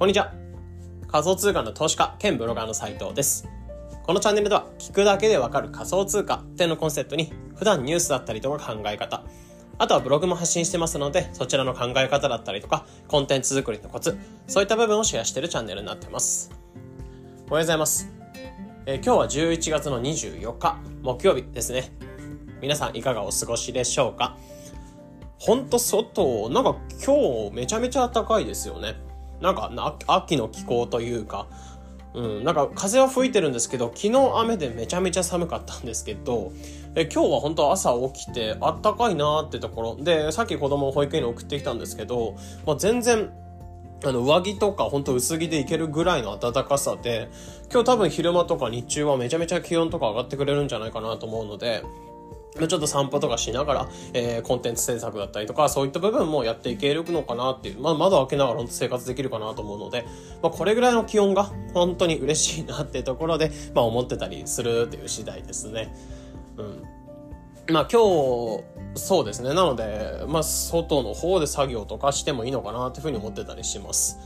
こんにちは。仮想通貨の投資家兼ブロガーの斉藤です。このチャンネルでは聞くだけでわかる仮想通貨ってのコンセプトに普段ニュースだったりとか考え方、あとはブログも発信してますので、そちらの考え方だったりとか、コンテンツ作りのコツ、そういった部分をシェアしてるチャンネルになってます。おはようございます。えー、今日は11月の24日、木曜日ですね。皆さんいかがお過ごしでしょうか？ほんと外、なんか今日めちゃめちゃ暖かいですよね。なんか秋の気候というか、うん、なんか風は吹いてるんですけど昨日雨でめちゃめちゃ寒かったんですけどえ今日は本当朝起きてあったかいなってところ。でさっき子供を保育園に送ってきたんですけど、まあ、全然あの上着とか本当薄着でいけるぐらいの暖かさで今日多分昼間とか日中はめちゃめちゃ気温とか上がってくれるんじゃないかなと思うのでちょっと散歩とかしながら、えー、コンテンツ制作だったりとか、そういった部分もやっていけるのかなっていう、まあ、窓開けながら本当生活できるかなと思うので、まあ、これぐらいの気温が本当に嬉しいなっていうところで、まあ、思ってたりするっていう次第ですね。うん。まあ今日、そうですね。なので、まあ外の方で作業とかしてもいいのかなっていうふうに思ってたりします。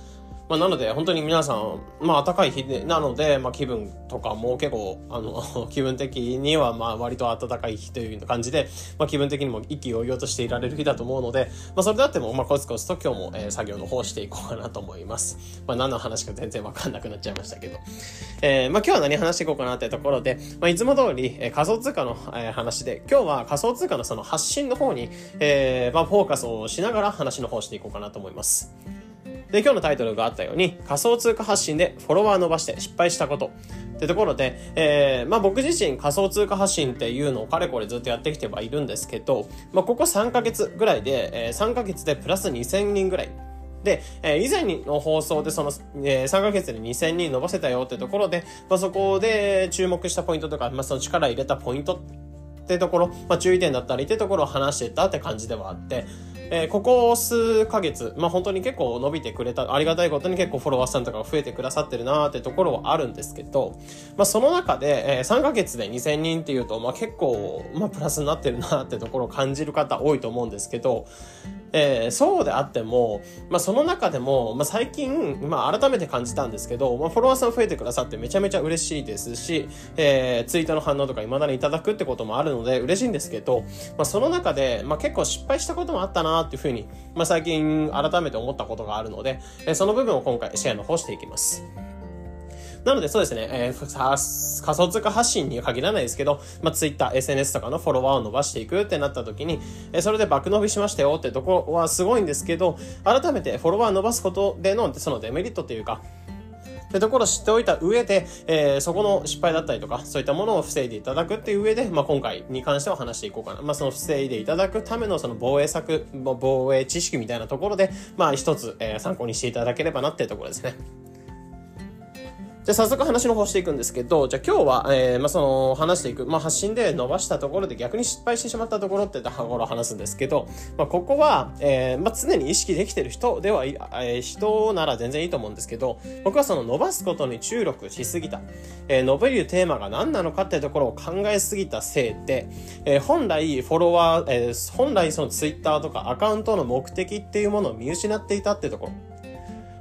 まあ、なので、本当に皆さん、まあ、暖かい日で、なので、まあ、気分とかも結構、あの、気分的には、まあ、割と暖かい日という感じで、まあ、気分的にも意気揚々としていられる日だと思うので、まあ、それであっても、まあ、コツコツと今日も、えー、作業の方をしていこうかなと思います。まあ、何の話か全然わかんなくなっちゃいましたけど。えー、まあ、今日は何話していこうかなってところで、まあ、いつも通り、えー、仮想通貨の、えー、話で、今日は仮想通貨のその発信の方に、えー、まあ、フォーカスをしながら話の方をしていこうかなと思います。で、今日のタイトルがあったように、仮想通貨発信でフォロワー伸ばして失敗したこと。ってところで、えー、まあ僕自身仮想通貨発信っていうのをかれこれずっとやってきてはいるんですけど、まあここ3ヶ月ぐらいで、えー、3ヶ月でプラス2000人ぐらいで、え、以前の放送でその、え、3ヶ月で2000人伸ばせたよってところで、まあ、そこで注目したポイントとか、まあ、その力入れたポイントってところ、まあ、注意点だったりってところを話してたって感じではあって、えー、ここ数ヶ月、まあ本当に結構伸びてくれた、ありがたいことに結構フォロワーさんとかが増えてくださってるなーってところはあるんですけど、まあその中で、えー、3ヶ月で2000人っていうと、まあ結構、まあプラスになってるなーってところを感じる方多いと思うんですけど、えー、そうであっても、まあ、その中でも、まあ、最近、まあ、改めて感じたんですけど、まあ、フォロワーさん増えてくださってめちゃめちゃ嬉しいですし、えー、ツイートの反応とか未だにいただくってこともあるので嬉しいんですけど、まあ、その中で、まあ、結構失敗したこともあったなっていうふうに、まあ、最近改めて思ったことがあるので、えー、その部分を今回シェアの方していきます。なのでそうですね、えー、仮想通貨発信には限らないですけど、まあ、Twitter、SNS とかのフォロワーを伸ばしていくってなった時に、えー、それで爆伸びしましたよってところはすごいんですけど、改めてフォロワー伸ばすことでのそのデメリットというか、ってところを知っておいた上で、えー、そこの失敗だったりとか、そういったものを防いでいただくっていう上で、まあ、今回に関しては話していこうかな。まあ、その防いでいただくためのその防衛策、防衛知識みたいなところで、まあ、一つ、えー、参考にしていただければなっていうところですね。じゃあ早速話の方していくんですけど、じゃあ今日は、えー、まあその話していく、まあ発信で伸ばしたところで逆に失敗してしまったところってところを話すんですけど、まあここは、えー、まあ常に意識できてる人では、えー、人なら全然いいと思うんですけど、僕はその伸ばすことに注力しすぎた、えー、伸びるテーマが何なのかっていうところを考えすぎたせいで、えー、本来フォロワー、えー、本来そのツイッターとかアカウントの目的っていうものを見失っていたっていうところ。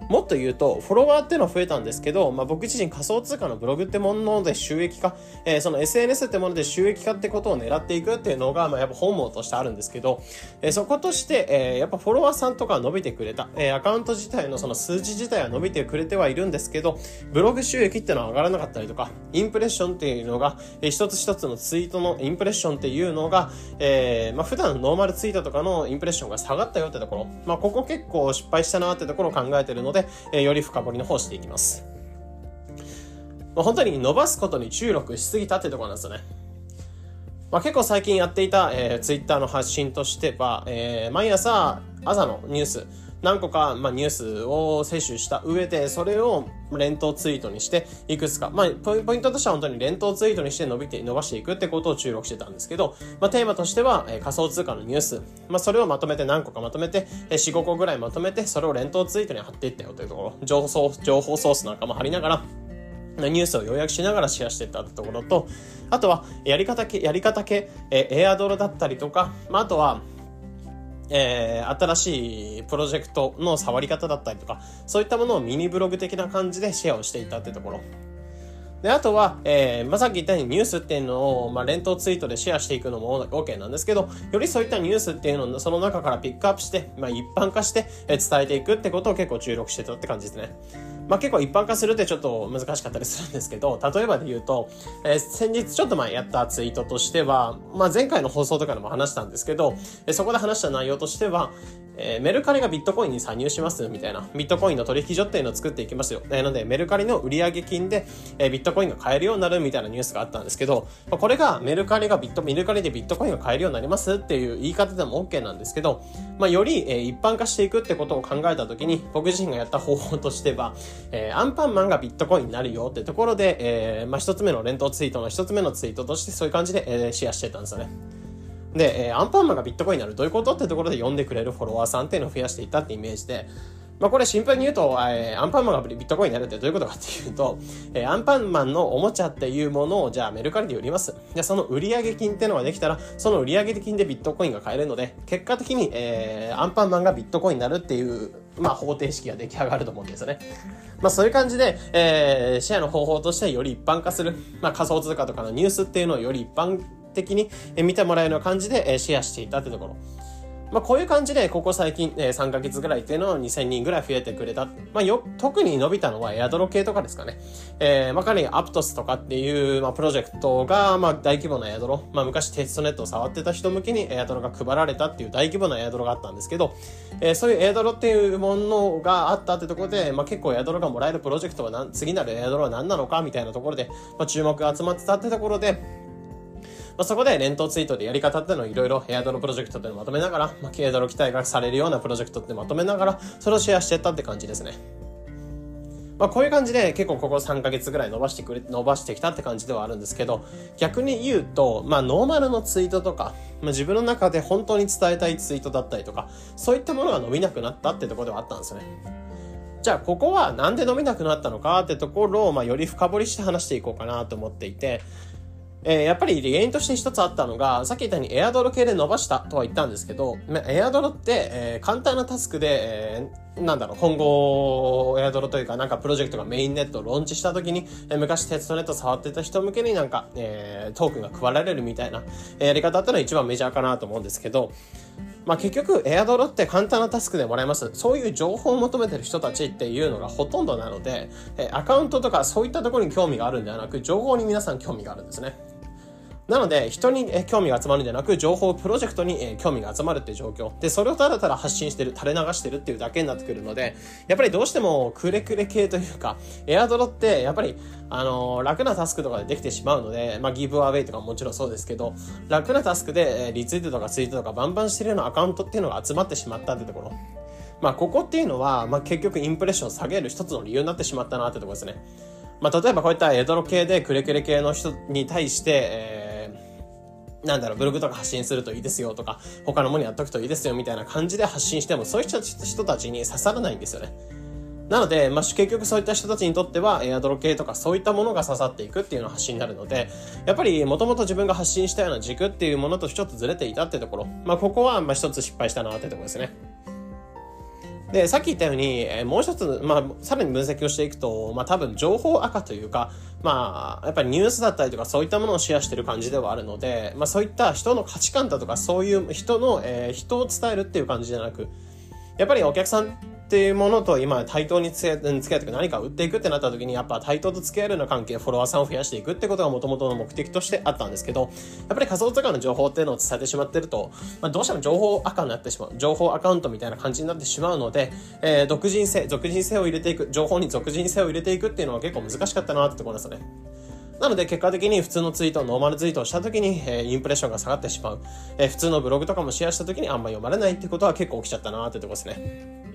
もっと言うと、フォロワーっていうのは増えたんですけど、まあ、僕自身仮想通貨のブログってもので収益化、えー、その SNS ってもので収益化ってことを狙っていくっていうのが、まあ、やっぱ本望としてあるんですけど、えー、そことして、えー、やっぱフォロワーさんとか伸びてくれた、えー、アカウント自体のその数字自体は伸びてくれてはいるんですけど、ブログ収益っていうのは上がらなかったりとか、インプレッションっていうのが、えー、一つ一つのツイートのインプレッションっていうのが、えー、まあ、普段ノーマルツイートとかのインプレッションが下がったよってところ、まあ、ここ結構失敗したなってところを考えてるので、えー、より深掘りの方していきます。まあ、本当に伸ばすことに注力しすぎたってところなんですよね。まあ、結構最近やっていた、えー、ツイッターの発信としては、えー、毎朝朝のニュース、何個か、まあ、ニュースを摂取した上で、それを連投ツイートにして、いくつか、まあ、ポイントとしては本当に連投ツイートにして伸びて、伸ばしていくってことを注力してたんですけど、まあ、テーマとしては、えー、仮想通貨のニュース、まあ、それをまとめて何個かまとめて、えー、4、5個ぐらいまとめて、それを連投ツイートに貼っていったよというところ、情報、情報ソースなんかも貼りながら、ニュースを要約しながらシェアしていったところと、あとは、やり方系、やり方系、えー、エアドロだったりとか、まあ、あとは、えー、新しいプロジェクトの触り方だったりとか、そういったものをミニブログ的な感じでシェアをしていたってところ。で、あとは、えー、まあ、さっき言ったようにニュースっていうのを、まあ、連投ツイートでシェアしていくのも OK なんですけど、よりそういったニュースっていうのをその中からピックアップして、まあ、一般化して、え伝えていくってことを結構注力してたって感じですね。まあ、結構一般化するってちょっと難しかったりするんですけど、例えばで言うと、えー、先日ちょっと前やったツイートとしては、まあ、前回の放送とかでも話したんですけど、えそこで話した内容としては、えー、メルカリがビットコインに参入しますみたいな、ビットコインの取引所っていうのを作っていきますよ。なので、メルカリの売上金で、えー、ビットコインが買えるようになるみたいなニュースがあったんですけど、まあ、これがメルカリがビット、メルカリでビットコインが買えるようになりますっていう言い方でも OK なんですけど、まあ、より、えー、一般化していくってことを考えたときに、僕自身がやった方法としては、えー、アンパンマンがビットコインになるよってところで、えー、まあ、一つ目の連投ツイートの一つ目のツイートとしてそういう感じで、えー、シェアしてたんですよね。で、えー、アンパンマンがビットコインになるどういうことってところで読んでくれるフォロワーさんっていうのを増やしていったってイメージで、まあ、これシンプルに言うと、えー、アンパンマンがビットコインになるってどういうことかっていうと、えー、アンパンマンのおもちゃっていうものをじゃあメルカリで売ります。じゃあその売上金っていうのができたら、その売上金でビットコインが買えるので、結果的に、えー、アンパンマンがビットコインになるっていう、まあ、方程式が出来上がると思うんですよね。まあ、そういう感じで、えー、シェアの方法としてより一般化する、まあ、仮想通貨とかのニュースっていうのをより一般的に見てもらえるような感じでシェアしていたってところ。まあ、こういう感じで、ここ最近、えー、3ヶ月ぐらいっていうのを2000人ぐらい増えてくれた。まあ、よ、特に伸びたのはエアドロ系とかですかね。えー、まあ、彼にアプトスとかっていう、まあ、プロジェクトが、まあ、大規模なエアドロ。まあ、昔テストネットを触ってた人向けにエアドロが配られたっていう大規模なエアドロがあったんですけど、えー、そういうエアドロっていうものがあったってところで、まあ、結構エアドロがもらえるプロジェクトは、次なるエアドロは何なのかみたいなところで、まあ、注目が集まってたってところで、まあ、そこで連投ツイートでやり方っていうのをいろいろエアドロプロジェクトでまとめながら、まあ、エアドロ期待がされるようなプロジェクトってまとめながら、それをシェアしてったって感じですね。まあ、こういう感じで結構ここ3ヶ月ぐらい伸ばしてくれ、伸ばしてきたって感じではあるんですけど、逆に言うと、まあ、ノーマルのツイートとか、まあ、自分の中で本当に伝えたいツイートだったりとか、そういったものが伸びなくなったってとこではあったんですよね。じゃあ、ここはなんで伸びなくなったのかってところを、まあ、より深掘りして話していこうかなと思っていて、えー、やっぱり原因として一つあったのが、さっき言ったようにエアドロ系で伸ばしたとは言ったんですけど、エアドロって、えー、簡単なタスクで、えー、なんだろう、今後、エアドロというか、なんかプロジェクトがメインネットをローンチした時に、えー、昔テストネット触ってた人向けになんか、えー、トークンが配られるみたいな、えー、やり方ってのは一番メジャーかなと思うんですけど、まあ結局、エアドロって簡単なタスクでもらえます。そういう情報を求めてる人たちっていうのがほとんどなので、えアカウントとかそういったところに興味があるんではなく、情報に皆さん興味があるんですね。なので、人に興味が集まるんじゃなく、情報プロジェクトに興味が集まるっていう状況。で、それをただただ発信してる、垂れ流してるっていうだけになってくるので、やっぱりどうしてもクレクレ系というか、エアドロって、やっぱり、あの、楽なタスクとかでできてしまうので、まあ、ギブアウェイとかももちろんそうですけど、楽なタスクで、リツイートとかツイートとかバンバンしてるようなアカウントっていうのが集まってしまったってところ。まあ、ここっていうのは、まあ、結局インプレッションを下げる一つの理由になってしまったなってところですね。まあ、例えばこういったエドロ系でクレクレ系の人に対して、えーなんだろう、ブログとか発信するといいですよとか、他のものやっとくといいですよみたいな感じで発信しても、そういった人たちに刺さらないんですよね。なので、まあ、結局そういった人たちにとっては、エアドロ系とかそういったものが刺さっていくっていうの発信になるので、やっぱり元々自分が発信したような軸っていうものとちょっとずれていたってところ、まあ、ここは、ま、一つ失敗したなってところですね。で、さっき言ったように、えもう一つ、まあ、さらに分析をしていくと、まあ、多分情報赤というか、まあ、やっぱりニュースだったりとかそういったものをシェアしてる感じではあるので、まあ、そういった人の価値観だとか、そういう人の、えー、人を伝えるっていう感じじゃなく、やっぱりお客さんっていうものと今対等に付き合って何か売っていくってなった時にやっぱ対等と付き合えるような関係フォロワーさんを増やしていくってことがもともとの目的としてあったんですけどやっぱり仮想通貨の情報っていうのを伝えてしまってると、まあ、どうしても情報赤になってしまう情報アカウントみたいな感じになってしまうので、えー、独人性属人性を入れていく情報に属人性を入れていくっていうのは結構難しかったなってところですねなので結果的に普通のツイート、ノーマルツイートをした時に、えー、インプレッションが下がってしまう。えー、普通のブログとかもシェアした時にあんま読まれないってことは結構起きちゃったなってとこですね。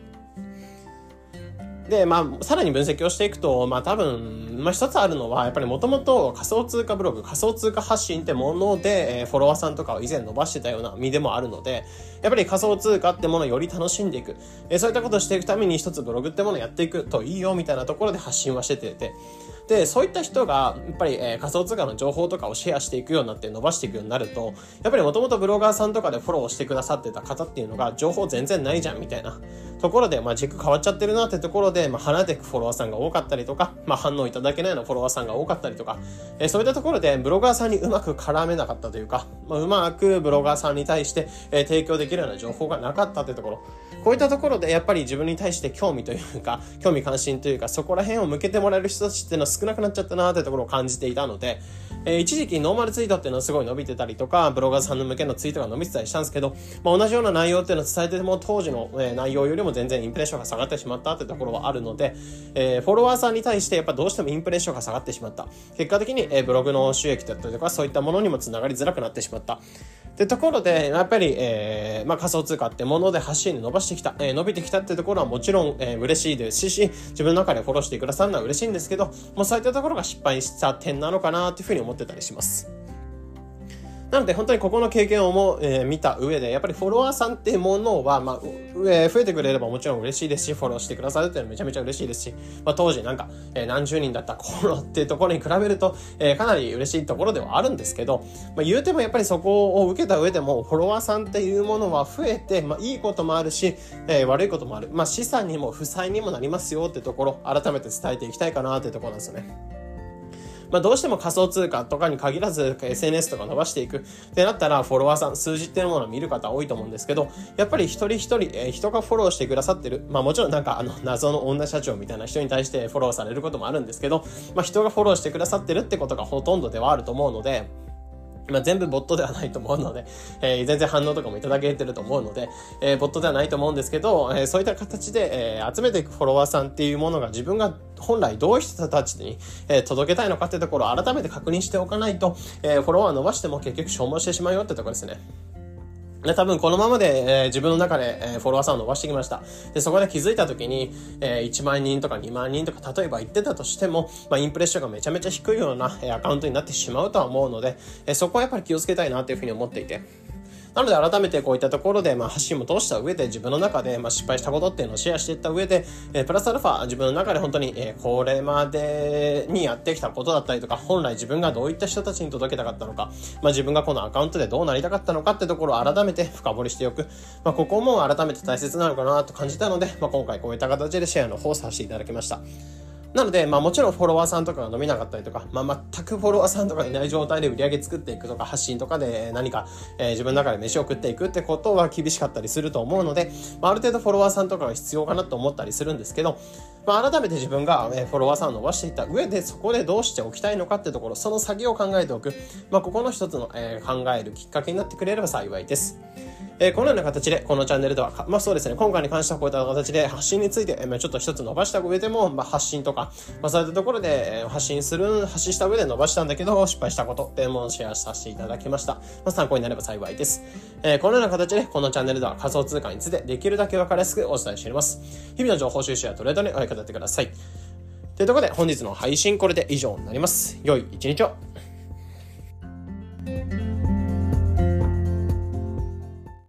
で、まあ、さらに分析をしていくと、まあ多分、まあ一つあるのは、やっぱりもともと仮想通貨ブログ、仮想通貨発信ってもので、えー、フォロワーさんとかを以前伸ばしてたような身でもあるので、やっぱり仮想通貨ってものをより楽しんでいく。えー、そういったことをしていくために一つブログってものをやっていくといいよみたいなところで発信はしてて、で、そういった人が、やっぱり、えー、仮想通貨の情報とかをシェアしていくようになって伸ばしていくようになると、やっぱりもともとブロガーさんとかでフォローしてくださってた方っていうのが、情報全然ないじゃんみたいなところで、まあ軸変わっちゃってるなってところで、まあ離れていくフォロワーさんが多かったりとか、まあ反応いただけないようなフォロワーさんが多かったりとか、えー、そういったところでブロガーさんにうまく絡めなかったというか、まあうまくブロガーさんに対して、えー、提供できるような情報がなかったってところ、こういったところでやっぱり自分に対して興味というか、興味関心というか、そこら辺を向けてもらえる人たちっていうのは少なくなっちゃったなってところを感じていたので、えー、一時期ノーマルツイートっていうのはすごい伸びてたりとか、ブロガーさんの向けのツイートが伸びてたりしたんですけど、まあ、同じような内容っていうのを伝えても当時の、え、内容よりも全然インプレッションが下がってしまったってところはあるので、えー、フォロワーさんに対してやっぱどうしてもインプレッションが下がってしまった。結果的に、え、ブログの収益だったりとか、そういったものにもつながりづらくなってしまった。ってところで、やっぱり、えー、まあ、仮想通貨ってもので発信で伸ばしてきた、えー、伸びてきたってところはもちろん、えー、嬉しいですし、自分の中でフォローしてくださるのは嬉しいんですけど、もうそういったところが失敗した点なのかなというふうに思ってたりします。なので本当にここの経験をも、えー、見た上で、やっぱりフォロワーさんっていうものは、まあ、えー、増えてくれればもちろん嬉しいですし、フォローしてくださるっていうのはめちゃめちゃ嬉しいですし、まあ、当時なんか、えー、何十人だった頃っていうところに比べると、えー、かなり嬉しいところではあるんですけど、まあ、言うてもやっぱりそこを受けた上でも、フォロワーさんっていうものは増えて、まあ、いいこともあるし、えー、悪いこともある。まあ、資産にも負債にもなりますよってところ、改めて伝えていきたいかなっていうところなんですよね。まあ、どうしても仮想通貨とかに限らず SNS とか伸ばしていく。ってなったらフォロワーさん数字っていうものを見る方多いと思うんですけどやっぱり一人一人、えー、人がフォローしてくださってる。まあもちろんなんかあの謎の女社長みたいな人に対してフォローされることもあるんですけど、まあ、人がフォローしてくださってるってことがほとんどではあると思うのでまあ、全部ボットではないと思うので、えー、全然反応とかもいただけてると思うので、えー、ボットではないと思うんですけど、えー、そういった形で、えー、集めていくフォロワーさんっていうものが自分が本来どういう人たちに、え、届けたいのかっていうところを改めて確認しておかないと、え、フォロワー伸ばしても結局消耗してしまうよってところですね。で、多分このままで、えー、自分の中で、えー、フォロワーさんを伸ばしてきました。で、そこで気づいた時に、えー、1万人とか2万人とか例えば言ってたとしても、まあ、インプレッションがめちゃめちゃ低いような、え、アカウントになってしまうとは思うので、え、そこはやっぱり気をつけたいなというふうに思っていて。なので改めてこういったところで、まあ、発信も通した上で自分の中で、まあ、失敗したことっていうのをシェアしていった上で、えー、プラスアルファ自分の中で本当に、えー、これまでにやってきたことだったりとか、本来自分がどういった人たちに届けたかったのか、まあ、自分がこのアカウントでどうなりたかったのかってところを改めて深掘りしておく。まあ、ここも改めて大切なのかなと感じたので、まあ、今回こういった形でシェアの方をさせていただきました。なので、まあもちろんフォロワーさんとかが伸びなかったりとか、まあ全くフォロワーさんとかいない状態で売り上げ作っていくとか、発信とかで何か、えー、自分の中で飯を食っていくってことは厳しかったりすると思うので、まあある程度フォロワーさんとかが必要かなと思ったりするんですけど、まあ改めて自分が、えフォロワーさんを伸ばしていった上で、そこでどうしておきたいのかってところ、その先を考えておく、まあここの一つの、えー、考えるきっかけになってくれれば幸いです。えー、このような形で、このチャンネルでは、まあそうですね、今回に関してはこういった形で発信について、えー、ちょっと一つ伸ばした上でも、まあ発信とか、まあそういったところで、発信する、発信した上で伸ばしたんだけど、失敗したことっていうものをシェアさせていただきました。まあ参考になれば幸いです。えー、このような形で、このチャンネルでは仮想通貨についてできるだけわかりやすくお伝えしております。日々の情報収集やトレードにお役立てください。というところで本日の配信これで以上になります。良い一日を。